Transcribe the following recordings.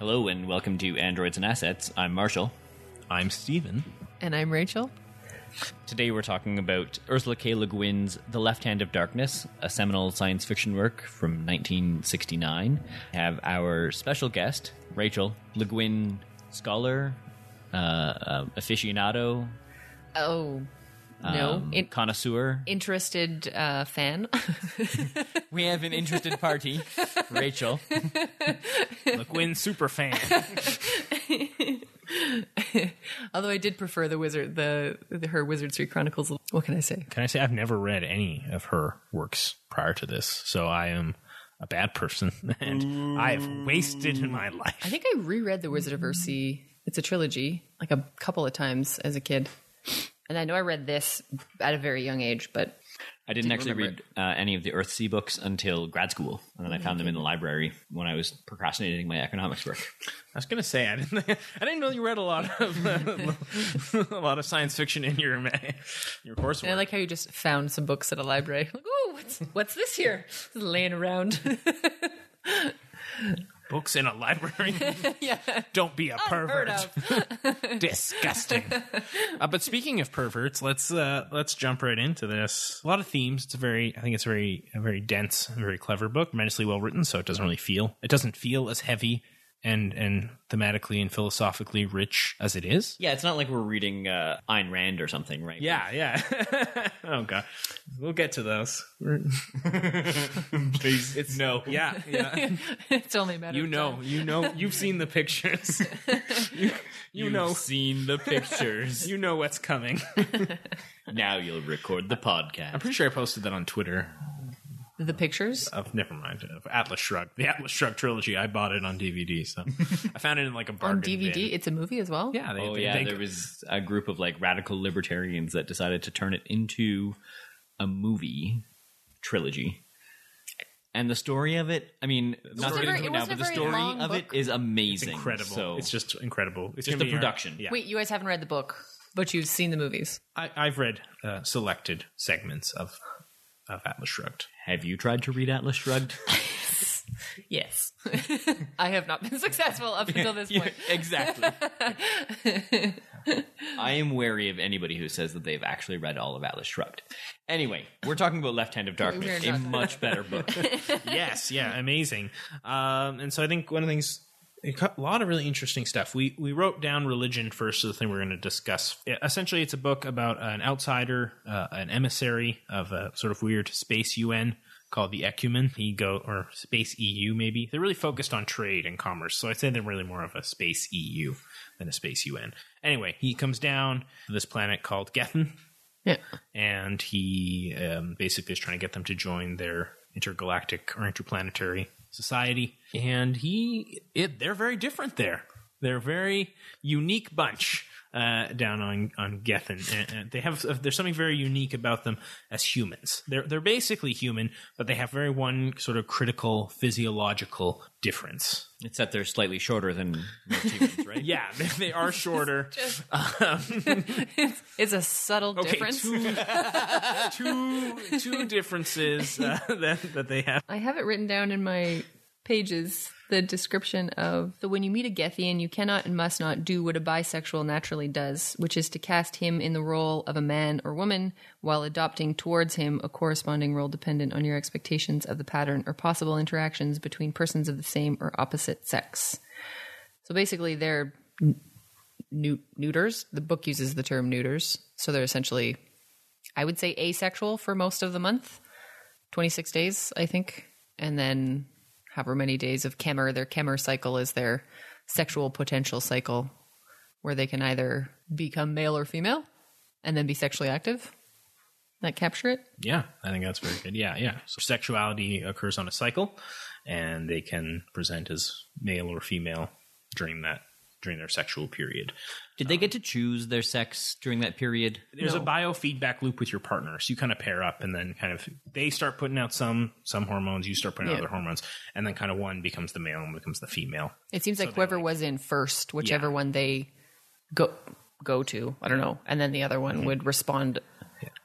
Hello and welcome to Androids and Assets. I'm Marshall. I'm Steven. And I'm Rachel. Today we're talking about Ursula K. Le Guin's The Left Hand of Darkness, a seminal science fiction work from 1969. We have our special guest, Rachel, Le Guin scholar, uh, uh, aficionado, Oh, no. um, In- connoisseur. interested uh, fan. We have an interested party, Rachel. Le Guin super fan. Although I did prefer the wizard, the, the her Wizard Street Chronicles. What can I say? Can I say I've never read any of her works prior to this, so I am a bad person and I've wasted my life. I think I reread the Wizard of Earthsea. It's a trilogy, like a couple of times as a kid. And I know I read this at a very young age, but I didn't, actually read uh, any of the Earthsea books until grad school, and then I found them in the library when I was procrastinating my economics work. I was gonna say I didn't. I didn't know you read a lot of a lot of science fiction in your ma- your coursework. and I like how you just found some books at a library. Like, oh, what's what's this here? Just laying around. Books in a library. yeah, Don't be a pervert. Disgusting. uh, but speaking of perverts, let's uh, let's jump right into this. A lot of themes. It's a very, I think it's a very, a very dense, very clever book. Tremendously well written, so it doesn't really feel, it doesn't feel as heavy and and thematically and philosophically rich as it is. Yeah, it's not like we're reading uh, Ayn Rand or something, right? Yeah, yeah. oh god, we'll get to those. please. It's no. Yeah, yeah. it's only a matter. You of know, time. you know, you've seen the pictures. you, you You've know, seen the pictures. you know what's coming. now you'll record the podcast. I'm pretty sure I posted that on Twitter. The pictures. Of never mind. Of Atlas Shrugged, the Atlas Shrugged trilogy. I bought it on DVD, so I found it in like a bargain on DVD. bin. It's a movie as well. Yeah, they, oh they- yeah, they- there was a group of like radical libertarians that decided to turn it into a movie trilogy. And the story of it, I mean, not wasn't to get very- into it it now, but the story of it book. is amazing. incredible. So it's just incredible. It's Just the be our- production. yeah, Wait, you guys haven't read the book, but you've seen the movies. I, I've read uh, selected segments of of Atlas Shrugged. have you tried to read Atlas Shrugged? Yes, I have not been successful up until this point. exactly. I am wary of anybody who says that they've actually read all of Atlas Shrugged. Anyway, we're talking about Left Hand of Darkness, a much better book. yes, yeah, amazing. Um, and so I think one of the things, a lot of really interesting stuff. We we wrote down religion first, so the thing we're going to discuss. Essentially, it's a book about an outsider, uh, an emissary of a sort of weird space UN called the Ekumen. He go or Space EU maybe. They're really focused on trade and commerce, so I'd say they're really more of a space EU than a space UN. Anyway, he comes down to this planet called Gethen Yeah, and he um, basically is trying to get them to join their intergalactic or interplanetary society. And he, it, they're very different there. They're a very unique bunch uh, down on on Gethen. And, and they have there's something very unique about them as humans. They're they're basically human, but they have very one sort of critical physiological difference. It's that they're slightly shorter than most humans, right? Yeah, they, they are shorter. it's a subtle Okay, difference. two, two, two differences uh, that, that they have. I have it written down in my pages. The description of the when you meet a Gethian, you cannot and must not do what a bisexual naturally does, which is to cast him in the role of a man or woman while adopting towards him a corresponding role dependent on your expectations of the pattern or possible interactions between persons of the same or opposite sex. So basically, they're n- neu- neuters. The book uses the term neuters. So they're essentially, I would say, asexual for most of the month 26 days, I think. And then however many days of Kemmer. Their Kemmer cycle is their sexual potential cycle, where they can either become male or female and then be sexually active. That capture it? Yeah, I think that's very good. Yeah, yeah. So sexuality occurs on a cycle, and they can present as male or female during that during their sexual period. Did they get to choose their sex during that period? There's a biofeedback loop with your partner, so you kind of pair up, and then kind of they start putting out some some hormones, you start putting out Yeah. other hormones, and then kind of one becomes the male and becomes the female. It seems like whoever like- was in first, whichever Yeah. one they go go to, I don't know, and then the other one would respond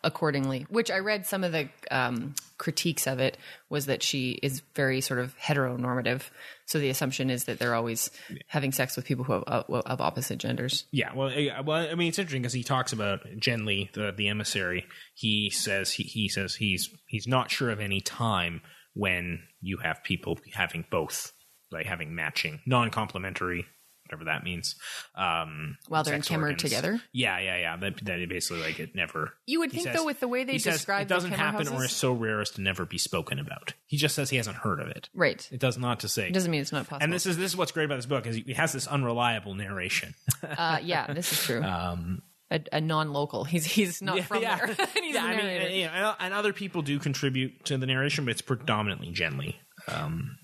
accordingly. Which I read some of the um, critiques of it was that she is very sort of heteronormative. So the assumption is that they're always having sex with people who have, uh, of opposite genders. Yeah, well, yeah, well, I mean, it's interesting because he talks about Genly, the the emissary. He says he, he says he's he's not sure of any time when you have people having both, like having matching, non-complementary, whatever that means. Um, While they're in organs. together? Yeah, yeah, yeah. That that basically like it never. You would think, says- though, with the way they he says describe it doesn't happen or is so rare as to never be spoken about. He just says he hasn't heard of it. Right. It does not to say. It doesn't mean it's not possible. and this is this is what's great about this book is he has this unreliable narration. uh, yeah, this is true. Um, a, a non-local. He's he's not from yeah. there. And he's yeah, I mean, you know, and other people do contribute to the narration, but it's predominantly Genly. Um,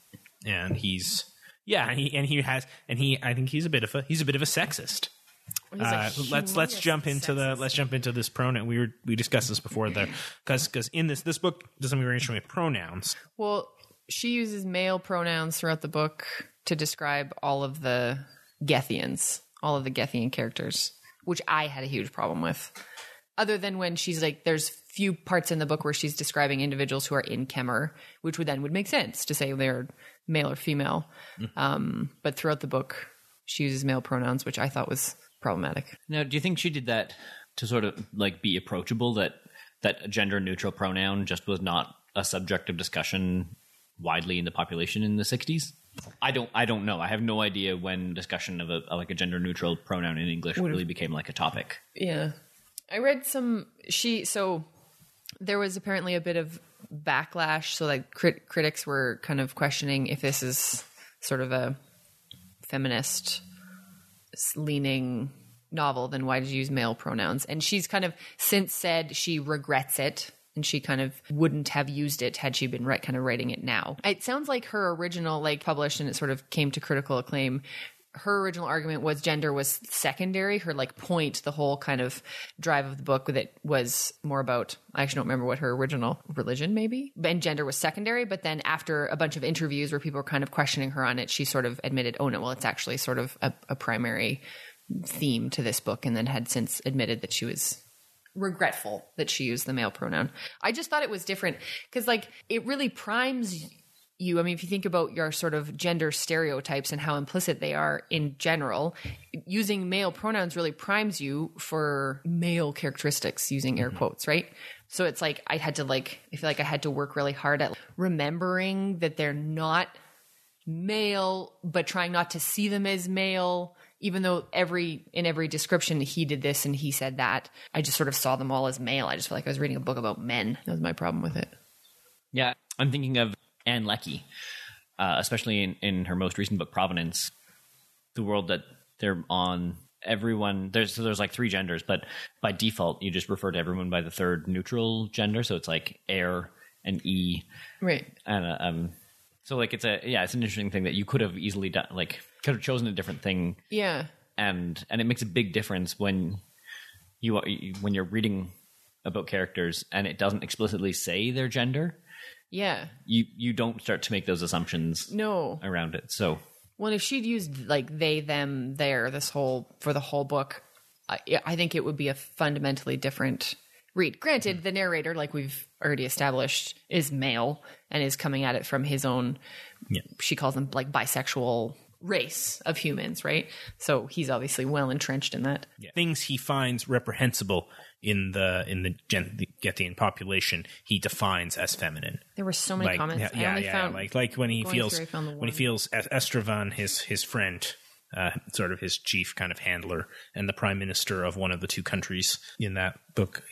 and he's yeah, and he and he has and he I think he's a bit of a he's a bit of a sexist. Uh, let's let's jump into the let's jump into this pronoun. We were we discussed this before the because because in this this book does something very interesting with pronouns. Well, she uses male pronouns throughout the book to describe all of the Gethians, all of the Gethian characters, which I had a huge problem with. Other than when she's like, there's few parts in the book where she's describing individuals who are in Kemmer, which would then would make sense to say they're male or female. Um, but throughout the book, she uses male pronouns, which I thought was problematic. Now, do you think she did that to sort of like be approachable? That that a gender neutral pronoun just was not a subject of discussion widely in the population in the '60s. I don't. I don't know. I have no idea when discussion of a of like a gender neutral pronoun in English really became like a topic. Yeah. I read some she so there was apparently a bit of backlash. So like crit- critics were kind of questioning if this is sort of a feminist leaning novel then why did you use male pronouns? And she's kind of since said she regrets it and she kind of wouldn't have used it had she been right kind of writing it now. It sounds like her original like published and it sort of came to critical acclaim her original argument was gender was secondary. Her like point, the whole kind of drive of the book with it was more about. I actually don't remember what her original religion maybe, and gender was secondary. But then after a bunch of interviews where people were kind of questioning her on it, she sort of admitted, "Oh no, well it's actually sort of a, a primary theme to this book," and then had since admitted that she was regretful that she used the male pronoun. I just thought it was different because like it really primes you. I mean, if you think about your sort of gender stereotypes and how implicit they are in general, using male pronouns really primes you for male characteristics using air mm-hmm. quotes, right? So it's like I had to like I feel like I had to work really hard at remembering that they're not male but trying not to see them as male even though every in every description he did this and he said that i just sort of saw them all as male i just felt like i was reading a book about men that was my problem with it Yeah, I'm thinking of Ann Leckie, uh, especially in, in her most recent book, Provenance. The world that they're on, everyone there's so there's like three genders, but by default, you just refer to everyone by the third neutral gender. So it's like air and e, right and uh, um, so like it's a yeah, it's an interesting thing that you could have easily done, like could have chosen a different thing, yeah and and it makes a big difference when you are when you're reading about characters and it doesn't explicitly say their gender yeah you you don't start to make those assumptions no around it. So well if she'd used like they them there this whole for the whole book i, I think it would be a fundamentally different read granted the narrator like we've already established is male and is coming at it from his own Yeah. she calls them like bisexual race of humans right? So he's obviously well entrenched in that. Things he finds reprehensible in the in the, Gen- the Gethian population, he defines as feminine. there were so many like comments. yeah, I yeah, yeah, found like like when he feels through, I found the when he feels Es- Estraven, his his friend, uh, sort of his chief kind of handler, and the prime minister of one of the two countries in that book,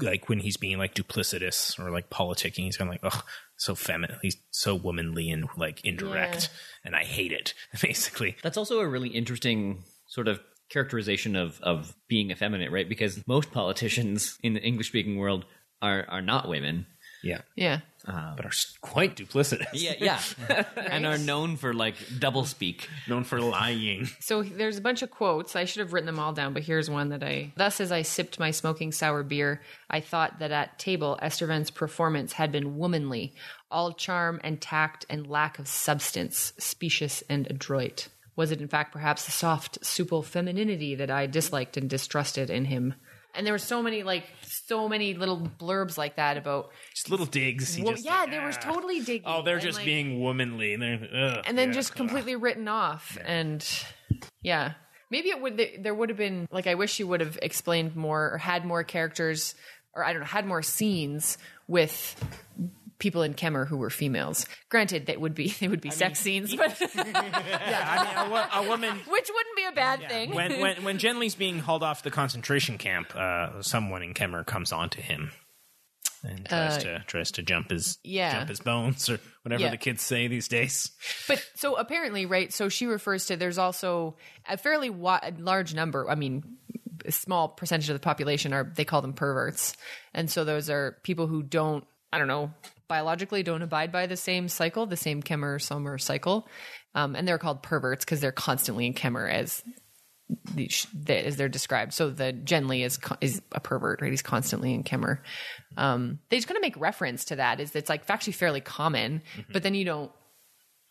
like when he's being like duplicitous or like politicking, he's kind of like, oh, so feminine, he's so womanly and like indirect, and I hate it, basically. that's also a really interesting sort of characterization of of being effeminate, right? Because most politicians in the English speaking world are are not women. Yeah, yeah um, but are quite duplicitous. Yeah, yeah, and are known for like double speak. known for lying. So there's a bunch of quotes. I should have written them all down, but here's one that I. Thus, as I sipped my smoking sour beer, I thought that at table, Estraven's performance had been womanly, all charm and tact and lack of substance, specious and adroit. Was it, in fact, perhaps the soft, supple femininity that I disliked and distrusted in him? And there were so many like so many little blurbs like that about. Just little digs. Well, just, yeah, like, they were ah. totally digging. Oh, they're just like- being womanly, and, they're, ugh, and then yeah, just ugh. completely written off and yeah maybe it would there would have been like i wish you would have explained more or had more characters or i don't know had more scenes with people in Kemmer who were females granted that would be they would be sex scenes but Yeah, I mean, a, a woman. which wouldn't be a bad thing when when when Genly's being hauled off the concentration camp, uh, someone in Kemmer comes onto him and tries to tries to jump his Uh, yeah. jump his bones or whatever Yeah. the kids say these days. But so apparently, right? So she refers to there's also a fairly wi- large number. I mean, a small percentage of the population are they call them perverts, and so those are people who don't. I don't know biologically don't abide by the same cycle, the same Kemmer summer cycle, um, and they're called perverts because they're constantly in Kemmer as the, the, as they're described. So the Genly is is a pervert, right? He's constantly in Kemmer. Um, they just kind of make reference to that. Is it's like actually fairly common, but then you don't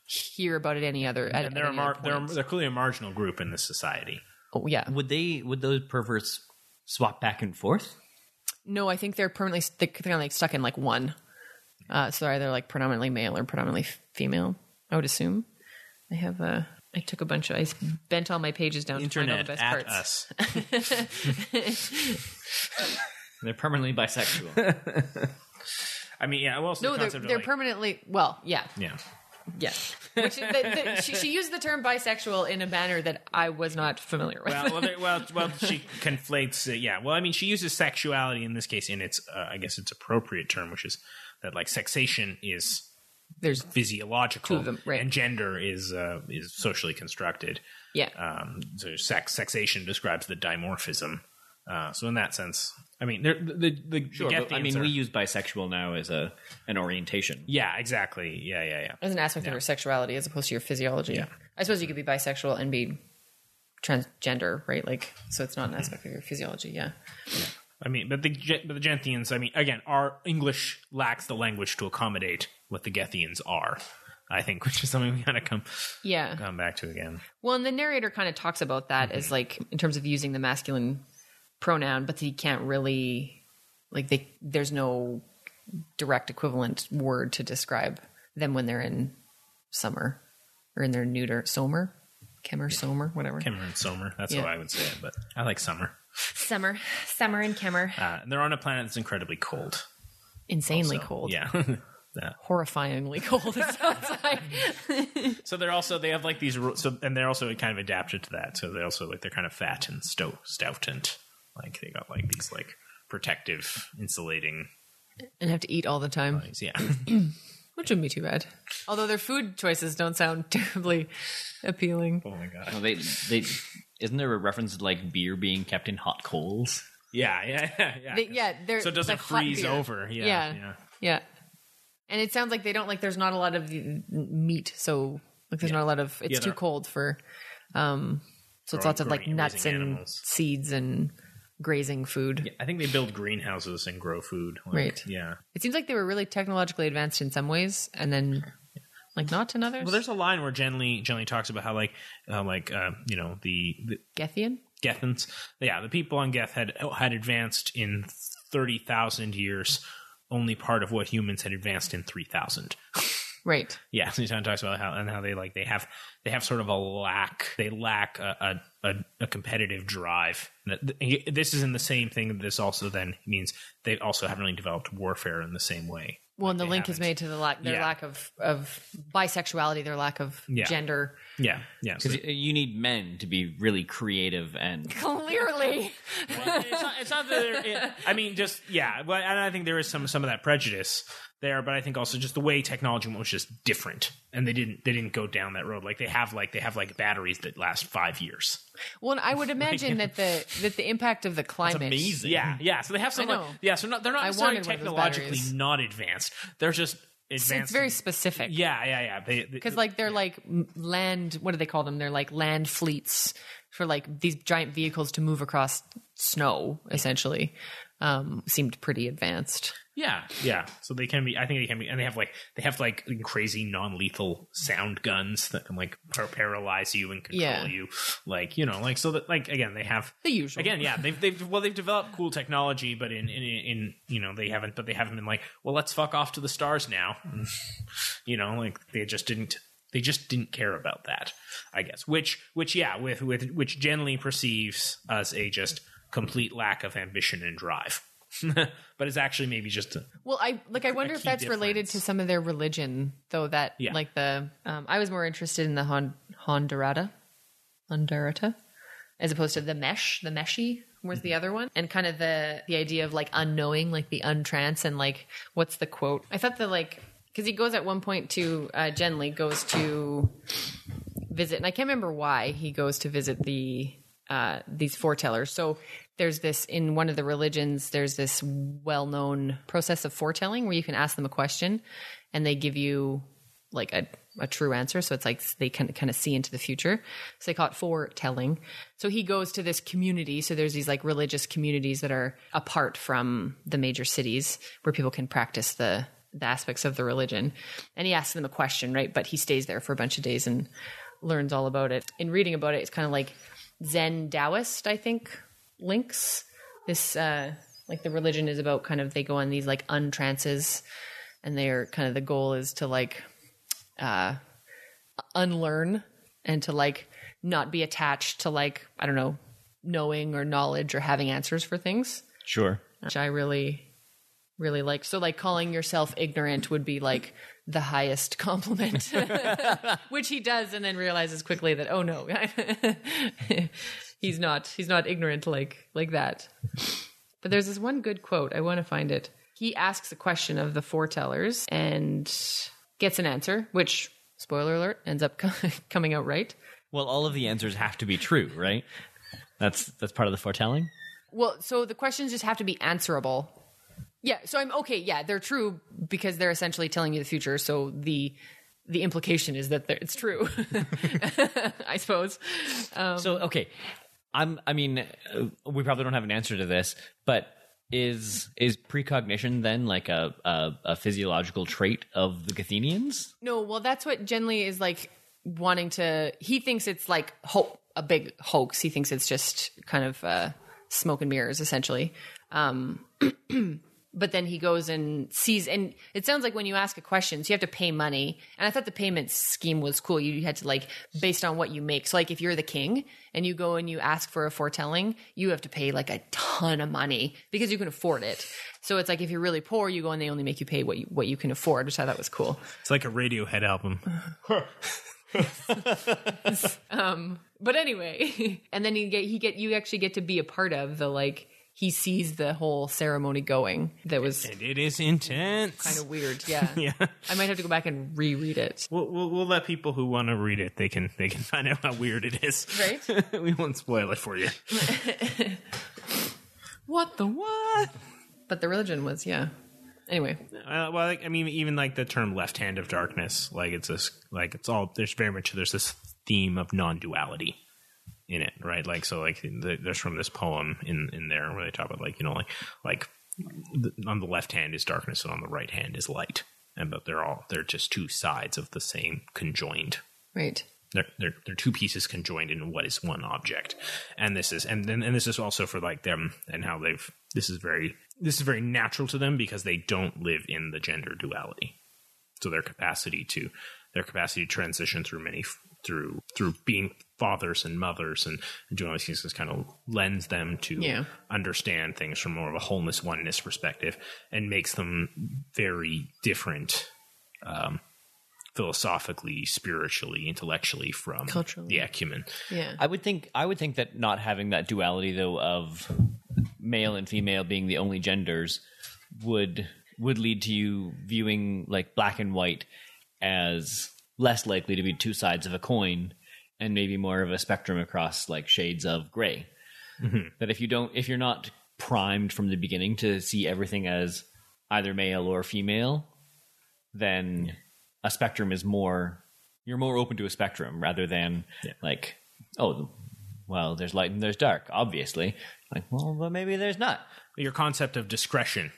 hear about it any other. At, And they're any mar- other they're they're clearly a marginal group in this society. oh yeah. Would they? Would those perverts swap back and forth? No, I think they're permanently they're kind of like stuck in like one. Uh, so they're either like predominantly male or predominantly female. I would assume. I have a. I took a bunch of I bent all my pages down to find all the Internet best at parts. us. They're permanently bisexual. I mean, yeah. Well, also No, the they're they're like- permanently well, yeah, Yeah. yeah. Which the, the, she, she used the term bisexual in a manner that I was not familiar with. Well, well, there- well, well, she conflates. Uh, yeah, well, I mean, she uses sexuality in this case in its, uh, I guess, its appropriate term, which is that like sexation is There's physiological, Two of them, right. and gender is uh, is socially constructed. yeah. Um, so sex sexation describes the dimorphism. Uh, so in that sense, I mean, there- the the, the, Sure, the I mean, are- we use bisexual now as a an orientation. yeah, exactly, yeah, yeah, yeah. as an aspect of your sexuality as opposed to your physiology. Yeah. I suppose you could be bisexual and be transgender, right? Like, so it's not an aspect of your physiology. Yeah. I mean, but the but the Genthians, I mean, again, our English lacks the language to accommodate what the Gethians are. I think, which is something we gotta come Yeah. come back to again. Well, and the narrator kind of talks about that as mm-hmm. like in terms of using the masculine pronoun, but he can't really like they there's no direct equivalent word to describe them when they're in summer or in their neuter somer, Kemmer, somer, whatever. Kemmer and Somer. That's Yeah. how I would say but I like summer. Summer, summer and Kemmer, Uh, and they're on a planet that's incredibly cold. insanely So, cold, Yeah. Yeah. horrifyingly cold. It sounds like. So they're also they have like these so and they're also kind of adapted to that. So they also like they're kind of fat and stout, stout and like they got like these like protective insulating and have to eat all the time, things. Yeah. which wouldn't be too bad. Although their food choices don't sound terribly appealing. oh my god. Well, they they isn't there a reference to like beer being kept in hot coals? Yeah, yeah, yeah. yeah. They, yeah, they're so it doesn't like freeze over. Yeah, Yeah. yeah. Yeah, and it sounds like they don't like. There's not a lot of meat, so like there's not a lot of. It's Yeah, too cold for. um So it's lots of like nuts and animals. seeds and grazing food. I think they build greenhouses and grow food. Like, Right. Yeah. It seems like they were really technologically advanced in some ways, and then like not to others. Well, there's a line where Genly Genly talks about how like uh, like uh, you know the, the Gethian. Gethans. Yeah, the people on Geth had had advanced in thirty thousand years. Only part of what humans had advanced in three thousand. Right. Yeah, so he kind of talks about how and how they like they have they have sort of a lack they lack a a, a, a competitive drive. This is in the same thing. This also then means they also haven't really developed warfare in the same way. Well, and the link is haven't. made to the lack, their Yeah. lack of of bisexuality, their lack of Yeah. gender. Yeah, yeah. So, Because you need men to be really creative and Clearly, well, it's not, it's not that it- I mean, just yeah. Well, and I think there is some some of that prejudice there, but I think also just the way technology was just different, and they didn't they didn't go down that road. Like they have like they have like batteries that last five years. well, and I would imagine that the that the impact of the climate. amazing. Yeah, yeah. So they have some. Like, yeah, so not, they're not I necessarily wanted one of those technologically not advanced. They're just advanced. It's very in- specific. yeah, yeah, yeah. Because like they're like land what do they call them they're like land fleets for like these giant vehicles to move across snow essentially um, seemed pretty advanced. Yeah, yeah. So they can be. I think they can be, and they have like they have like crazy non-lethal sound guns that can like par- paralyze you and control Yeah. you. Like you know, like so that like again they have The usual. again yeah they've they've well they've developed cool technology, but in in in you know they haven't but they haven't been like well let's fuck off to the stars now. you know, like they just didn't they just didn't care about that. I guess which which yeah with with which Genly perceives as a just complete lack of ambition and drive. but it's actually maybe just a, Well, I like. I wonder if that's related to some of their religion, though. That Yeah. like the um, I was more interested in the Hon- Hondurata, Hondurata, as opposed to the mesh. The meshy was the other one, and kind of the the idea of like unknowing, like the untrance, and like what's the quote? I thought the like because he goes at one point to uh, Genly goes to visit, and I can't remember why he goes to visit the uh, these foretellers. So there's this in one of the religions. There's this well-known process of foretelling where you can ask them a question, and they give you like a, a true answer. So it's like they can kind of see into the future. So they call it foretelling. So he goes to this community. So there's these like religious communities that are apart from the major cities where people can practice the the aspects of the religion. And he asks them a question, right? But he stays there for a bunch of days and learns all about it. In reading about it, it's kind of like Zen Taoist, I think, links. This uh like the religion is about kind of they go on these like untrances and they're kind of the goal is to like uh unlearn and to like not be attached to like, I don't know, knowing or knowledge or having answers for things Sure. which I really, really like. So, like, calling yourself ignorant would be like the highest compliment, which he does, and then realizes quickly that oh no, he's not. He's not ignorant like like that. But there's this one good quote. I want to find it. He asks a question of the foretellers and gets an answer, which spoiler alert ends up coming out right. Well, all of the answers have to be true, right? That's that's part of the foretelling. Well, so the questions just have to be answerable. Yeah, so I'm okay. Yeah, they're true because they're essentially telling you the future. So the the implication is that it's true. I suppose. Um, so okay, I'm. I mean, uh, we probably don't have an answer to this, but is is precognition then like a a, a physiological trait of the Gethenians? No, well, that's what Genly is like wanting to. He thinks it's like a big hoax. He thinks it's just kind of uh, smoke and mirrors, essentially. Um, but then he goes and sees, and it sounds like when you ask a question, so you have to pay money. And I thought the payment scheme was cool. You had to like based on what you make. So like if you're the king and you go and you ask for a foretelling, you have to pay like a ton of money because you can afford it. So it's like if you're really poor, you go and they only make you pay what you what you can afford, which I thought was cool. it's like a Radiohead album. Um, but anyway, and then you get he get you actually get to be a part of the like he sees the whole ceremony going. That was and it is intense. kind of weird. Yeah. yeah. I might have to go back and reread it. We'll, we'll we'll let people who want to read it they can they can find out how weird it is. Right? we won't spoil it for you. what the what? But the religion was yeah. Anyway, Uh, well, like, I mean, even like the term "left hand of darkness," like it's this, like it's all there's very much there's this theme of non-duality in it, right? Like so, like the, there's from this poem in in there where they talk about like you know like like the, on the left hand is darkness and on the right hand is light, and but they're all they're just two sides of the same conjoined right. they're, they're they're two pieces conjoined in what is one object and this is and then and this is also for like them and how they've this is very this is very natural to them because they don't live in the gender duality so their capacity to their capacity to transition through many through through being fathers and mothers and, and doing all these things just kind of lends them to Yeah. understand things from more of a wholeness oneness perspective and makes them very different um, philosophically, spiritually, intellectually from Culturally. the Ekumen. Yeah. I would think I would think that not having that duality though of male and female being the only genders would would lead to you viewing like black and white as less likely to be two sides of a coin and maybe more of a spectrum across like shades of gray. Mm-hmm. That if you don't if you're not primed from the beginning to see everything as either male or female, then a spectrum is more you're more open to a spectrum rather than like oh well, there's light and there's dark, obviously. Like, well, but maybe there's not. Your concept of discretion,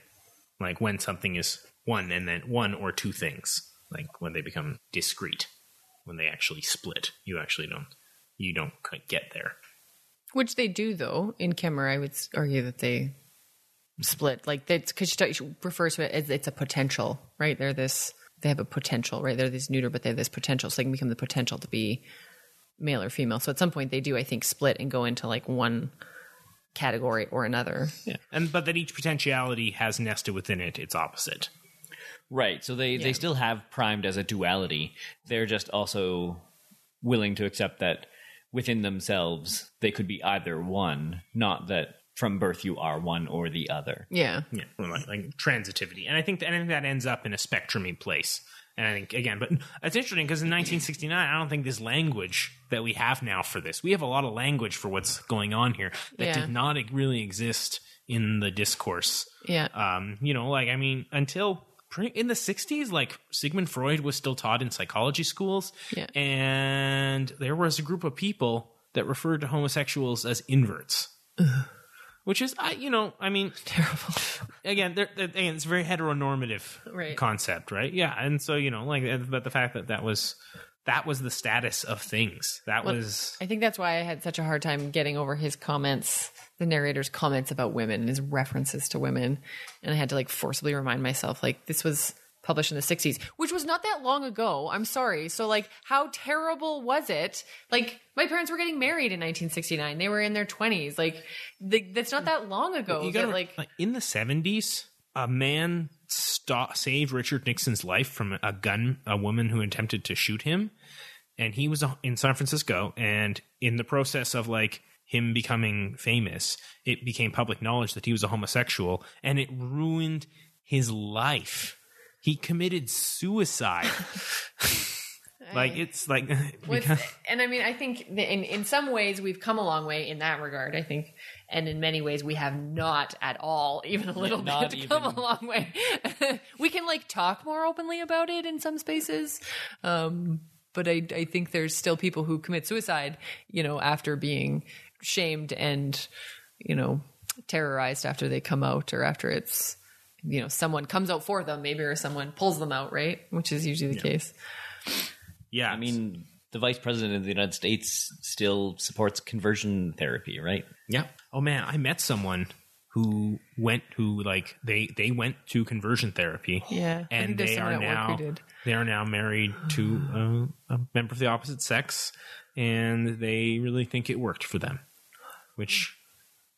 like when something is one and then one or two things, like when they become discrete, when they actually split, you actually don't you don't quite get there. Which they do, though. In Kemmer, I would argue that they split. Like, that's because she, she refers to it as it's a potential, right? They're this, they have a potential, right? They're this neuter, but they have this potential. So they can become the potential to be male or female. So at some point, they do, I think, split and go into like one category or another. Yeah, and but that each potentiality has nested within it its opposite. Right. So they, Yeah. they still have primed as a duality. They're just also willing to accept that within themselves they could be either one, not that from birth you are one or the other. Yeah. Yeah, like, like transitivity, and I think and I think that ends up in a spectrumy place. And I think again, but it's interesting because in 1969, I don't think this language that we have now for this. We have a lot of language for what's going on here that Yeah. did not really exist in the discourse. Yeah. Um, you know, like I mean, until pretty, in the 60s, like Sigmund Freud was still taught in psychology schools, Yeah. and there was a group of people that referred to homosexuals as inverts. Which is, I you know, I mean, Terrible. again, they're, they're- again, it's a very heteronormative Right. concept, right? Yeah, and so you know, like, but the fact that that was that was the status of things. That Well, was I think that's why I had such a hard time getting over his comments, the narrator's comments about women and his references to women. And I had to like forcibly remind myself, like, this was published in the 60s, which was not that long ago. I'm sorry. So, like, how terrible was it? Like, my parents were getting married in 1969. They were in their 20s. Like, the, that's not that long ago. you gotta like, like in the seventies, a man sto- saved Richard Nixon's life from a gun, a woman who attempted to shoot him, and he was uh, in San Francisco, and in the process of like him becoming famous, it became public knowledge that he was a homosexual, and it ruined his life. He committed suicide. like it's like With, because- and I mean, I think in in some ways we've come a long way in that regard. I think, and in many ways we have not at all, even a little Not bit, come a long way. we can like talk more openly about it in some spaces, um, but I I think there's still people who commit suicide, you know, after being shamed and you know terrorized after they come out or after it's you know someone comes out for them maybe or someone pulls them out right which is usually the case yeah, I mean, the vice president of the United States still supports conversion therapy, right? Yeah. Oh man, I met someone who went who like they they went to conversion therapy. Yeah, and they are of that work now they are now married to uh, a member of the opposite sex, and they really think it worked for them, which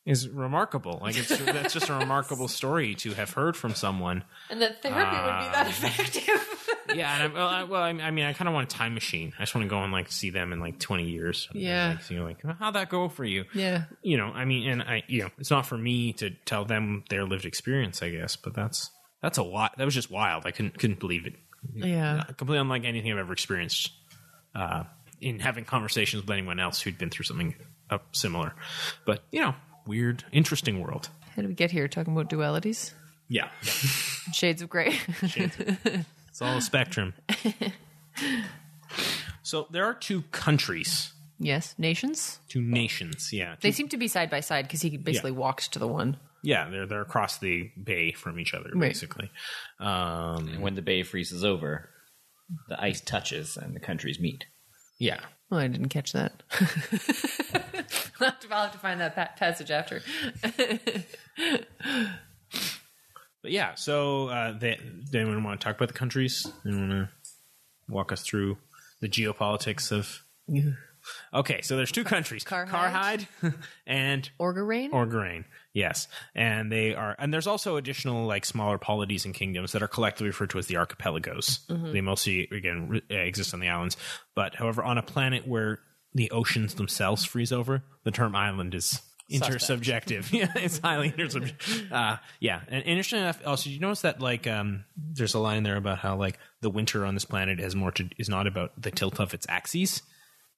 is remarkable. Like it's that's just a remarkable story to have heard from someone. and that therapy would be that effective Yeah, and I, well, I, well, I, mean, I kind of want a time machine. I just want to go and like see them in like twenty years. Yeah. like, so you're like, how'd that go for you? yeah you know, I mean, and I, you know, it's not for me to tell them their lived experience, I guess, but that's that's a lot. That was just wild. I couldn't couldn't believe it. yeah Completely unlike anything I've ever experienced uh, in having conversations with anyone else who'd been through something uh, similar. But you know, weird, interesting world. how did we get here talking about dualities Yeah, shades of gray it's all a spectrum. so there are two countries, yes nations two nations. Yeah, they seem to be side by side because he basically walked to the one yeah, they're they're across the bay from each other, Right. basically. Um, And when the bay freezes over, the ice touches and the countries meet. Yeah, oh i didn't catch that I'll have to- I'll have to find that pa- passage after But yeah, so uh, they, does anyone want to talk about the countries? Anyone want to walk us through the geopolitics of? Okay, so there's two countries: Karhide? Karhide and Orgoreyn? Orgoreyn. Yes, and they are, and there's also additional like smaller polities and kingdoms that are collectively referred to as the archipelagos. They mostly again re- uh, exist on the islands, but however, on a planet where the oceans themselves freeze over, the term island is intersubjective. yeah, it's highly intersubjective. Uh, yeah, and interesting enough. Also, did you notice that like um, there's a line there about how like the winter on this planet has more to is not about the tilt of its axes.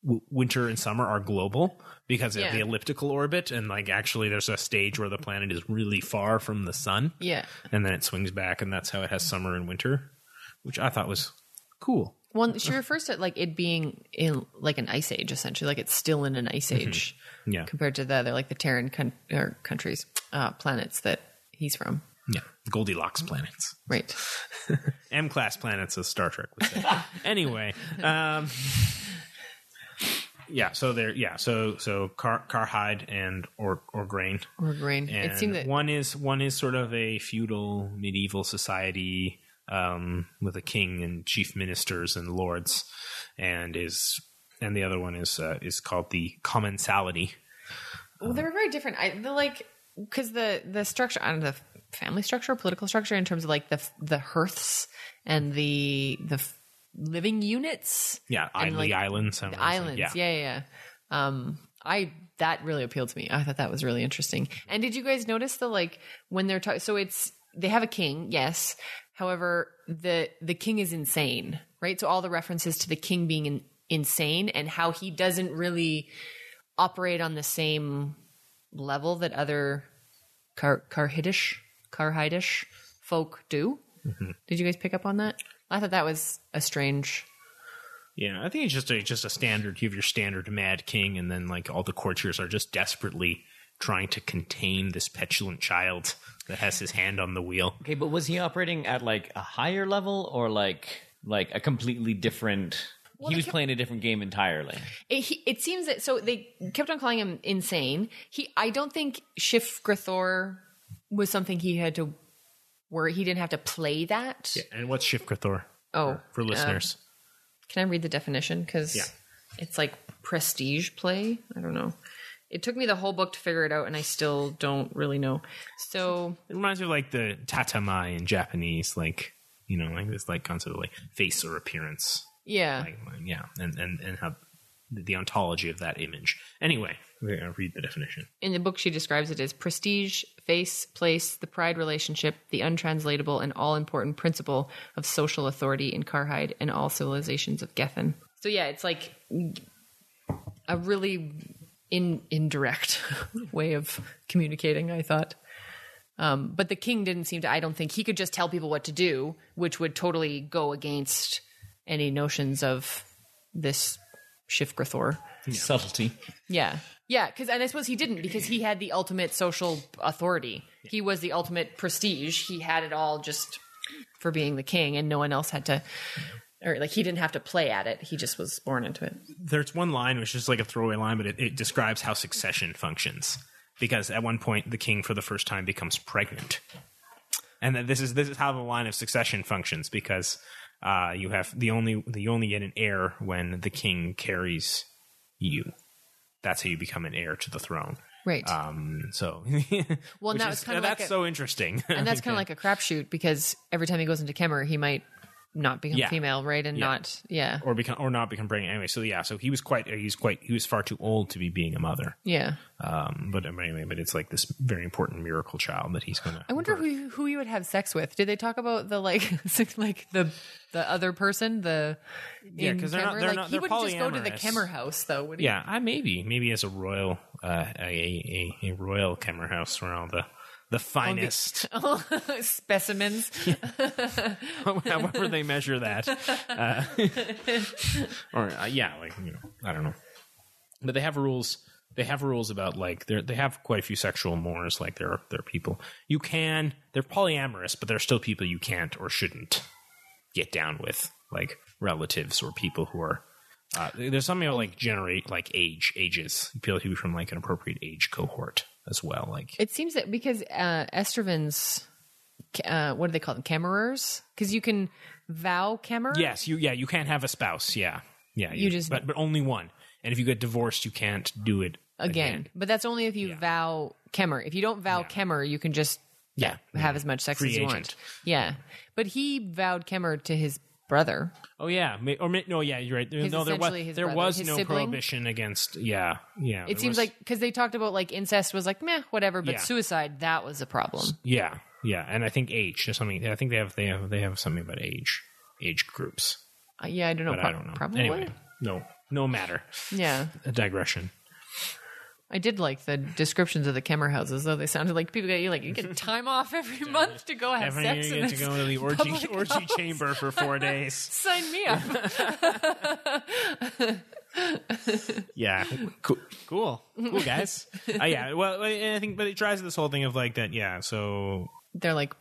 W- winter and summer are global because of the elliptical orbit, and like actually, there's a stage where the planet is really far from the sun, yeah and then it swings back, and that's how it has summer and winter, which I thought was cool. Well, she refers to like it being in like an ice age, essentially, like it's still in an ice age Yeah. compared to the other, like the Terran con- or countries, uh, planets that he's from. Yeah. Goldilocks planets. Right. M class planets, as Star Trek would say. anyway, um, yeah. So there, yeah. So so Car car hide and or or Grain. Or grain. And it seemed that one is one is sort of a feudal medieval society um, with a king and chief ministers and lords, and is and the other one is uh, is called the commensality. well, they were very different. I the like because the the structure, I the family structure, political structure, in terms of like the the hearths and the the living units. Yeah, And, like, the islands. The islands. Yeah. yeah, yeah. Um, I that really appealed to me. I thought that was really interesting. And did you guys notice the like when they're talking? So it's they have a king, yes. However, the the king is insane, right? So all the references to the king being in, insane and how he doesn't really operate on the same level that other Car Karhidish Karhidish folk do. Did you guys pick up on that? I thought that was a strange. Yeah, I think it's just a just a standard. You have your standard mad king, and then like all the courtiers are just desperately trying to contain this petulant child that has his hand on the wheel. Okay, but was he operating at like a higher level or like like a completely different? he was kept- playing a different game entirely. It, he, it seems that so they kept on calling him insane. He, I don't think Shifgrethor was something he had to worry. He didn't have to play that. Yeah, And what's Shifgrethor Oh, for um, listeners? can I read the definition? Because Yeah. it's like prestige play. I don't know. It took me the whole book to figure it out, and I still don't really know. So it reminds me of like the tatemae in Japanese, like you know, like this like concept of like face or appearance, yeah, like yeah, and and and how the, ontology of that image. Anyway, read the definition. in the book she describes it as prestige, face, place, the pride relationship, the untranslatable and all important principle of social authority in Karhide and all civilizations of Gethen. So yeah, it's like a really in indirect way of communicating, I thought. Um, but the king didn't seem to I don't think he could just tell people what to do, which would totally go against any notions of this Shifgrethor. Subtlety. Yeah. Yeah, because and I suppose he didn't because he had the ultimate social authority. He was the ultimate prestige. He had it all just for being the king, and no one else had to, or like he didn't have to play at it. He just was born into it. There's one line which is like a throwaway line, but it, it describes how succession functions. Because at one point, the king for the first time becomes pregnant, and that this is this is how the line of succession functions. Because uh, you have the only you only get an heir when the king carries you. That's how you become an heir to the throne. Right. Um, so, well, now is- it's kind of that's like a, so interesting, and that's kind of like a crapshoot because every time he goes into Kemmer, he might not become Yeah. female, right? And Yeah. not, yeah, or become or not become pregnant anyway. So yeah, so he was quite he's quite he was far too old to be being a mother. yeah. Um, but anyway, but it's like this very important miracle child that he's gonna. I wonder who who he would have sex with. Did they talk about the like like the the other person the Yeah, in 'cause they're not- they're like not- he they're wouldn't just go to the. Kemmer house though, would he? Yeah, I maybe maybe as a royal uh, a, a a royal Kemmer house where all the the finest, specimens. however they measure that, uh, or uh, yeah, like you know, I don't know, but they have rules. They have rules about like they they have quite a few sexual mores. Like there are there are people you can they're polyamorous, but there are still people you can't or shouldn't get down with, like relatives or people who are. Uh, there's something about like generate like age ages people who from like an appropriate age cohort as well. Like It seems that because uh, Estraven's, uh, what do they call them? Kemmerers? Because you can vow Kemmer. yes, you yeah you can't have a spouse. Yeah, yeah. You just- but but only one. And if you get divorced, you can't do it again. again. But that's only if you vow Kemmer. If you don't vow Kemmer, you can just Yeah, have as much sex Free as you agent. want. Yeah. But he vowed Kemmer to his brother. Oh yeah, or may- no, yeah, you're right. There, no, there was there brother, was his no sibling? prohibition against. Yeah, yeah. It seems was- like because they talked about like incest was like meh, whatever, but Yeah. suicide that was a problem. yeah, yeah, and I think age or something. I think they have they have they have something about age age groups, Uh, yeah, I don't know. but pro- I don't know. Probably. Anyway, no, no matter. Yeah. A digression. I did like the descriptions of the Kemmer houses, though they sounded like people get you like you get time off every month to go have Every sex. year you in get to go into the orgy orgy chamber for four days. Sign me up. Yeah, cool, cool, cool guys. uh, yeah, well, I I think, but it tries this whole thing of like that. Yeah, so They're like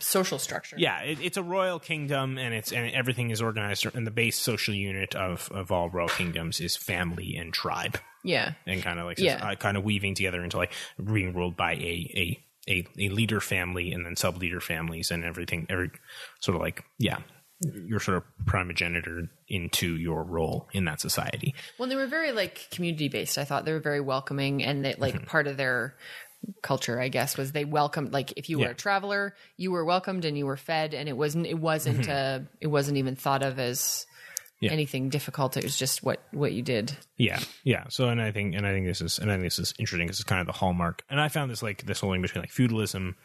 social structure. yeah, it, it's a royal kingdom, and it's and everything is organized. And the base social unit of of all royal kingdoms is family and tribe, Yeah. and kind of like Yeah. uh, kind of weaving together into like being ruled by a a a, a leader family and then sub leader families and everything. Every sort of like yeah. Your sort of primogenitor into your role in that society. Well, they were very like community based. I thought they were very welcoming, and that like part of their culture, I guess, was they welcomed. Like if you were a traveler, you were welcomed and you were fed, and it wasn't. It wasn't. Uh, it wasn't even thought of as Yeah. anything difficult. It was just what what you did. Yeah, yeah. So, and I think, and I think this is, and I think this is interesting because it's kind of the hallmark. And I found this like this whole thing between like feudalism,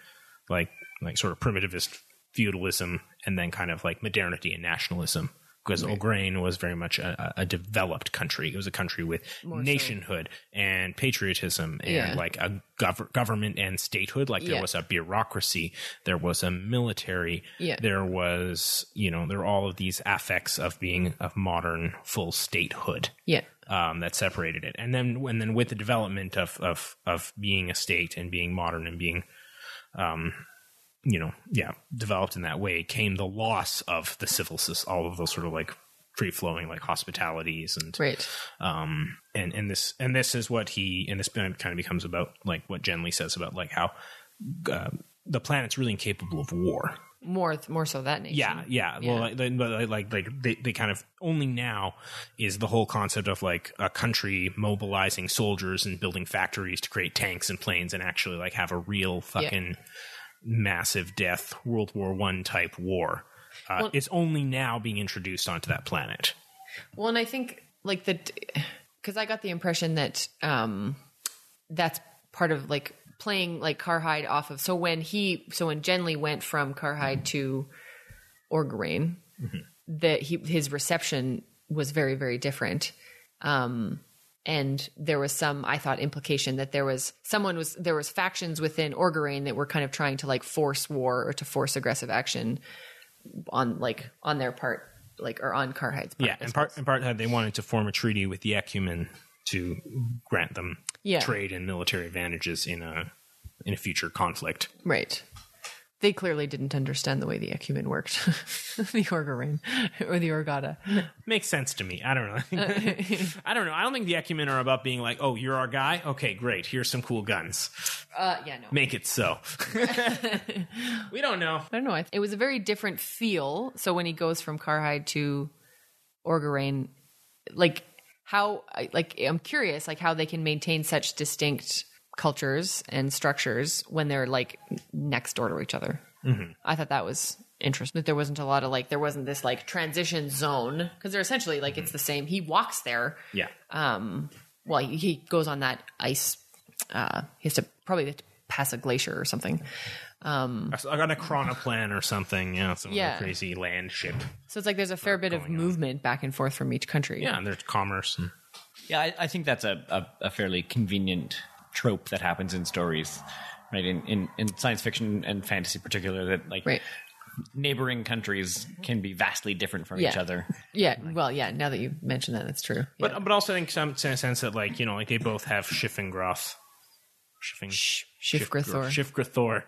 like like sort of primitivist feudalism, and then kind of like modernity and nationalism. Because Ukraine was very much a, a a developed country. It was a country with nationhood and patriotism and Yeah. like a gov- government and statehood. Like there Yeah. was a bureaucracy, there was a military, Yeah. there was, you know, there were all of these affects of being of modern full statehood Yeah. um, that separated it. And then and then with the development of of of being a state and being modern and being um you know, yeah, developed in that way came the loss of the civil system, all of those sort of like free flowing like hospitalities and Right. um and and this and this is what he and this kind of becomes about like what Genly says about like how uh, the planet's really incapable of war More more so that nation. yeah, yeah. Yeah. Well, like, but like, like, like they, they kind of only now is the whole concept of like a country mobilizing soldiers and building factories to create tanks and planes and actually like have a real fucking massive death World War One type war. Uh, Well- it's only now being introduced onto that planet. Well, and I think like the because I got the impression that um that's part of like playing like Karhide off of. So when he, so when Genly went from Karhide to Orgoreyn, that he his reception was very very different. Um, and there was some I thought implication that there was someone was there was factions within Orgoreyn that were kind of trying to like force war or to force aggressive action on like on their part like or on Karhide's part. Yeah, I and part in part that they wanted to form a treaty with the Ekumen to grant them Yeah. trade and military advantages in a in a future conflict. Right. They clearly didn't understand the way the Ekumen worked, the Orgoreyn or the Orgota. Makes sense to me. I don't know. I don't know. I don't think the Ekumen are about being like, "Oh, you're our guy. Okay, great. Here's some cool guns. Uh, yeah, no. Make it so." we don't know. I don't know. It was a very different feel. So when he goes from Karhide to Orgoreyn, like how, like I'm curious, like how they can maintain such distinct cultures and structures when they're like next door to each other. I thought that was interesting. That there wasn't a lot of like there wasn't this like transition zone because they're essentially like it's the same. He walks there. Yeah. um well he, he goes on that ice uh he has to probably have to pass a glacier or something Um, I got a chronoplan or something. Yeah, some Yeah. crazy land ship. so it's like there's a fair bit of going on. movement back and forth from each country Yeah, and there's commerce. And, Yeah, I, I think that's a, a, a fairly convenient trope that happens in stories, right? In, in, in science fiction and fantasy, particular, that like right neighboring countries can be vastly different from each other. yeah well yeah now that you mention that that's true yeah. but but also I think some in a sense that like you know like they both have Schiffengroth. Schiffen, Sh- Shifgrethor. Shifgrethor.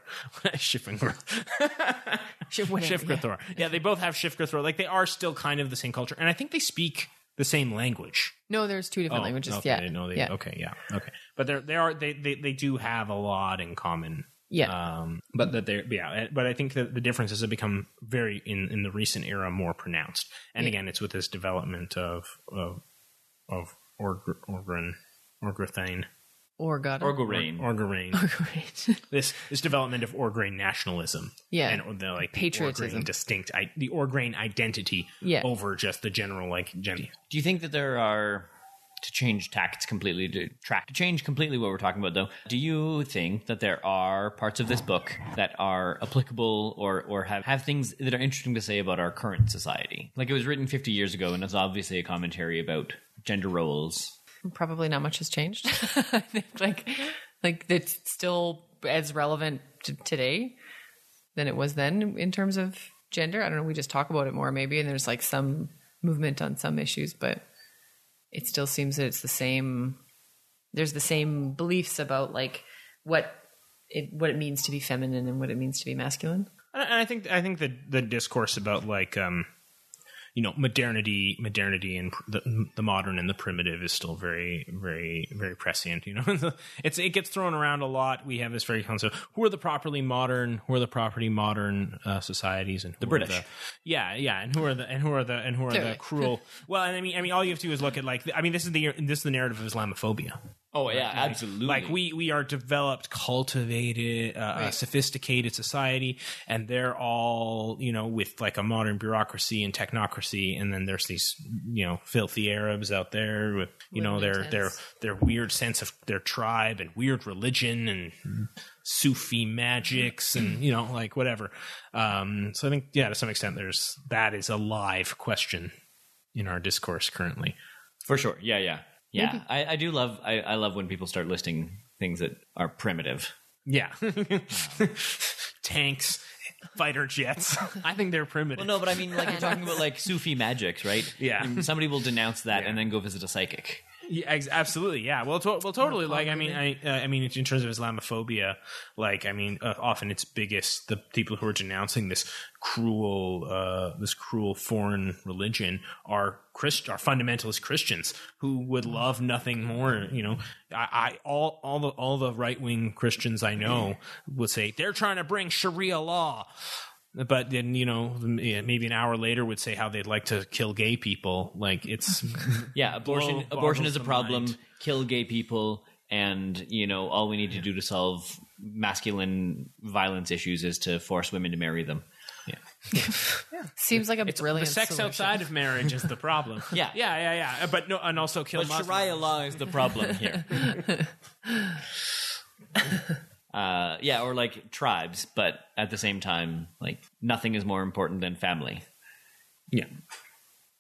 Schiffengroth. Shif- yeah. Yeah, they both have Shifgrethor. Like they are still kind of the same culture, and I think they speak the same language. no there's two different Oh, languages okay, yeah I didn't know they, yeah Okay, yeah, okay. But they're they are they, they they do have a lot in common. yeah Um, but that they yeah, but I think that the differences have become very in in the recent era more pronounced. And Yeah. again, it's with this development of of of Orgr- Orgrin Orgrithane Orgota Orgoreyn. Orgoreyn. Right. this this development of Orgrain nationalism, Yeah. and the like the Patriotism. Orgrain distinct I, the Orgrain identity, Yeah. over just the general like gen. Do you think that there are to change tactics completely to track to change completely what we're talking about though? Do you think that there are parts of this book that are applicable or or have have things that are interesting to say about our current society? Like it was written 50 years ago and it's obviously a commentary about gender roles probably not much has changed. I think like like it's still as relevant to today than it was then in terms of gender. I don't know. We just talk about it more maybe, and there's like some movement on some issues, but it still seems that it's the same. There's the same beliefs about like what it what it means to be feminine and what it means to be masculine. And I I think I think the the discourse about like um, you know modernity, modernity, and pr- the, the modern and the primitive is still very, very, very prescient. You know, it's it gets thrown around a lot. We have this very concept: who are the properly modern, who are the properly modern uh, societies, and the British. yeah, yeah, and who are the and who are the and who are the cruel? Well, and I mean, I mean, all you have to do is look at like I mean, this is the this is the narrative of Islamophobia. Oh yeah, absolutely. Like we we are developed, cultivated, uh, uh, sophisticated society, and they're all you know with like a modern bureaucracy and technocracy, and then there's these you know filthy Arabs out there with you know their their their weird sense of their tribe and weird religion and Sufi magics and you know like whatever. Um, so I think yeah, to some extent, there's that is a live question in our discourse currently. For sure. Yeah, yeah. Yeah. I, I do love I, I love when people start listing things that are primitive. Yeah. Um, Tanks, fighter jets. I think they're primitive. Well no, but I mean like you're talking about like Sufi magics, right? Yeah. And somebody will denounce that Yeah. and then go visit a psychic. Yeah, ex- absolutely. Yeah. Well, to- well, totally. Like, I mean, I, uh, I mean, in terms of Islamophobia, like, I mean, uh, often it's biggest the people who are denouncing this cruel, uh, this cruel foreign religion are Christ, are fundamentalist Christians who would love nothing more. You know, I, I all, all the, all the right wing Christians I know would say they're trying to bring Sharia law. But then you know, maybe an hour later would say how they'd like to kill gay people. Like it's Yeah, abortion Blow- abortion is a problem. mind. Kill gay people and you know all we need to do to solve masculine violence issues is to force women to marry them. Yeah. Seems like a brilliant the sex solution. outside of marriage is the problem. Yeah. yeah, yeah, yeah. But no, and also kill But Muslims. Sharia law is the problem here. Uh, yeah, or like tribes, but at the same time, like nothing is more important than family. Yeah.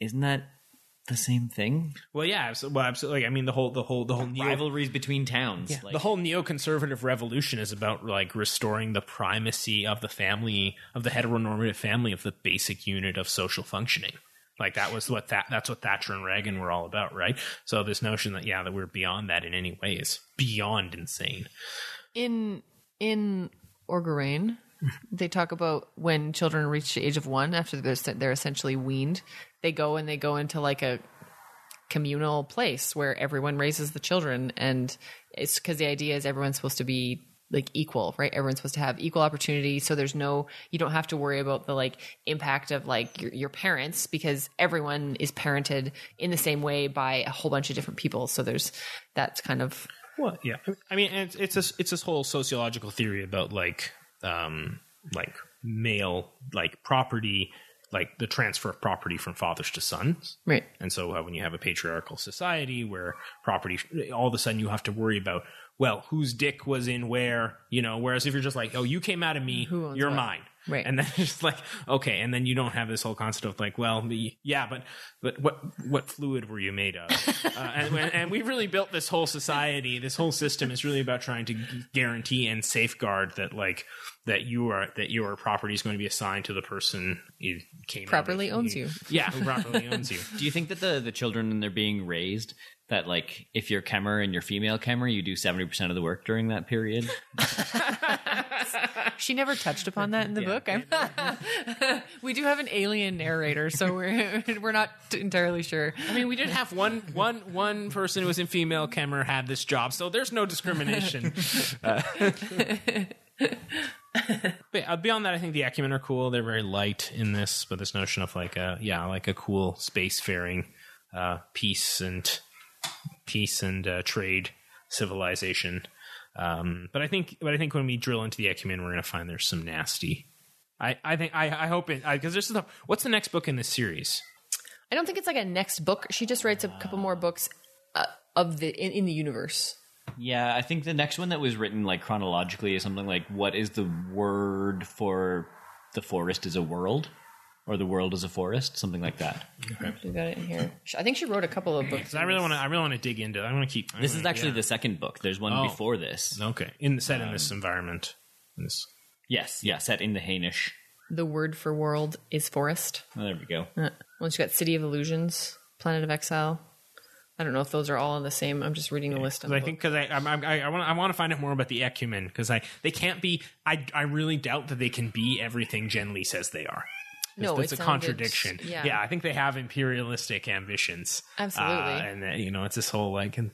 Isn't that the same thing? Well, yeah. abso- Well, absolutely. I mean, the whole, the whole, the whole neo, Rivalries between towns. like, the whole neoconservative revolution is about like restoring the primacy of the family, of the heteronormative family, of the basic unit of social functioning. Like that was what that that's what Thatcher and Reagan were all about, right? So this notion that yeah, that we're beyond that in any way is beyond insane. In in Orgoreyn, they talk about when children reach the age of one after they're they're essentially weaned, they go and they go into like a communal place where everyone raises the children, and it's because the idea is everyone's supposed to be like equal, right? Everyone's supposed to have equal opportunity, so there's no you don't have to worry about the like impact of like your, your parents because everyone is parented in the same way by a whole bunch of different people. So there's that's kind of Well, yeah. I mean, it's it's this it's this whole sociological theory about like um like male like property, like the transfer of property from fathers to sons. right. And so uh, when you have a patriarchal society where property all of a sudden you have to worry about well, whose dick was in where, you know, whereas if you're just like, oh, you came out of me, Who owns you're what? mine. Right. And then it's just like, okay, and then you don't have this whole concept of like, well, the, yeah, but but what what fluid were you made of? uh, and, and we really built this whole society, this whole system is really about trying to guarantee and safeguard that like that you are that your property is going to be assigned to the person who came Properly owns you. Yeah, who properly owns you. Do you think that the the children when they're being raised that like if you're Kemmer and you're female Kemmer, you do seventy percent of the work during that period? She never touched upon that in the book. I'm, we do have an alien narrator, so we're we're not entirely sure. I mean, we did have one one one person who was in female Kemmer had this job, so there's no discrimination. Uh, but uh, beyond that, I think the Ekumen are cool. They're very light in this, but this notion of like a yeah, like a cool spacefaring uh, peace and peace and uh, trade civilization. Um, but I think, but I think when we drill into the Ekumen, we're going to find there's some nasty. I, I think I, I hope it because there's the, what's the next book in this series? I don't think it's like a next book. She just writes a couple more books uh, of the in, in the universe. Yeah, I think the next one that was written like chronologically is something like what is the word for the forest is a world? Or the world is a forest, something like that. We got it in here. I think she wrote a couple of books. 'Cause I really want to. I really want to dig into. it. I want to keep. I This wanna- is actually yeah. the second book. There's one Oh. before this. okay in the set in this environment. In this Yes, yeah, set in the Hainish. The word for world is forest. Oh, there we go. Uh, Well, she got City of Illusions, Planet of Exile. I don't know if those are all in the same. I'm just reading the list. On 'Cause I the think because I I'm, I'm, I I want I want to find out more about the Ekumen because I they can't be. I I really doubt that they can be everything Genly says they are. No, that's a contradiction. yeah. I think they have imperialistic ambitions. Absolutely. Uh, and that, you know, it's this whole like, and,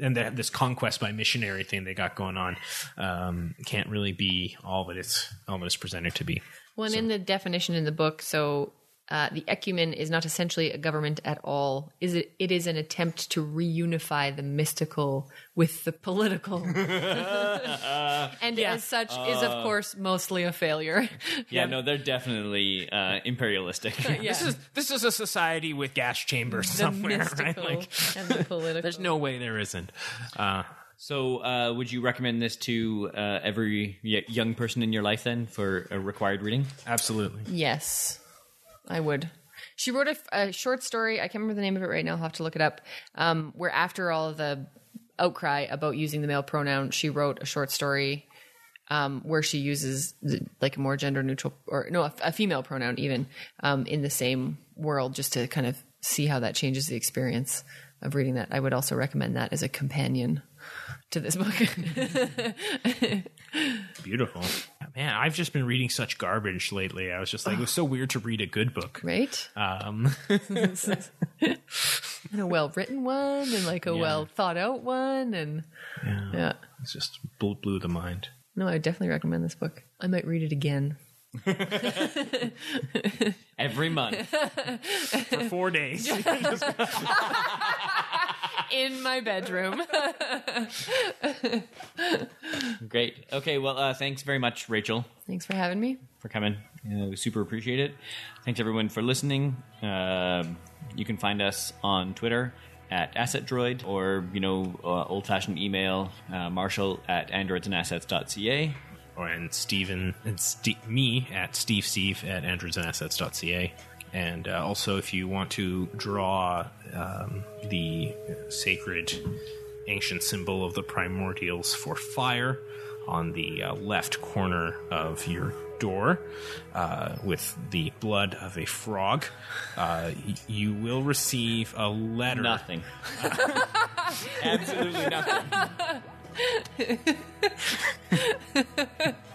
and they have this conquest by missionary thing they got going on. Um, can't really be all that it's all that it's presented to be. Well, and in the definition in the book, so uh, the Ekumen is not essentially a government at all. Is it? It is an attempt to reunify the mystical with the political, and as such, is of course mostly a failure. Yeah, no, they're definitely uh, imperialistic. yeah, This is this is a society with gas chambers the somewhere, mystical right? Like, and the political. there's no way there isn't. Uh, So, uh, would you recommend this to uh, every young person in your life then for a required reading? absolutely. Yes, I would. She wrote a, a short story. I can't remember the name of it right now. I'll have to look it up. Um, where after all the outcry about using the male pronoun, she wrote a short story um, where she uses the, like a more gender neutral or no, a, a female pronoun even um, in the same world, just to kind of see how that changes the experience of reading that. I would also recommend that as a companion to this book. Beautiful. Man, I've just been reading such garbage lately. I was just like, it was so weird to read a good book. right? Um, and a well written one and like a well thought out one and yeah. it's just blew, blew the mind. No, I definitely recommend this book. I might read it again. Every month. For four days. In my bedroom. Great. Okay, well, uh, thanks very much, Rachel, Thanks for having me. for coming. Uh, we super appreciate it. Thanks, everyone, for listening. Um, you can find us on Twitter at Asset Droid or, you know, uh, old fashioned email, uh, marshall at androidsandassets.ca. or and Steven and Ste- me at Steve Steve at androidsandassets.ca. And uh, also, if you want to draw um, the sacred ancient symbol of the primordials for fire on the uh, left corner of your door uh, with the blood of a frog, uh, y- you will receive a letter. Nothing. Absolutely nothing.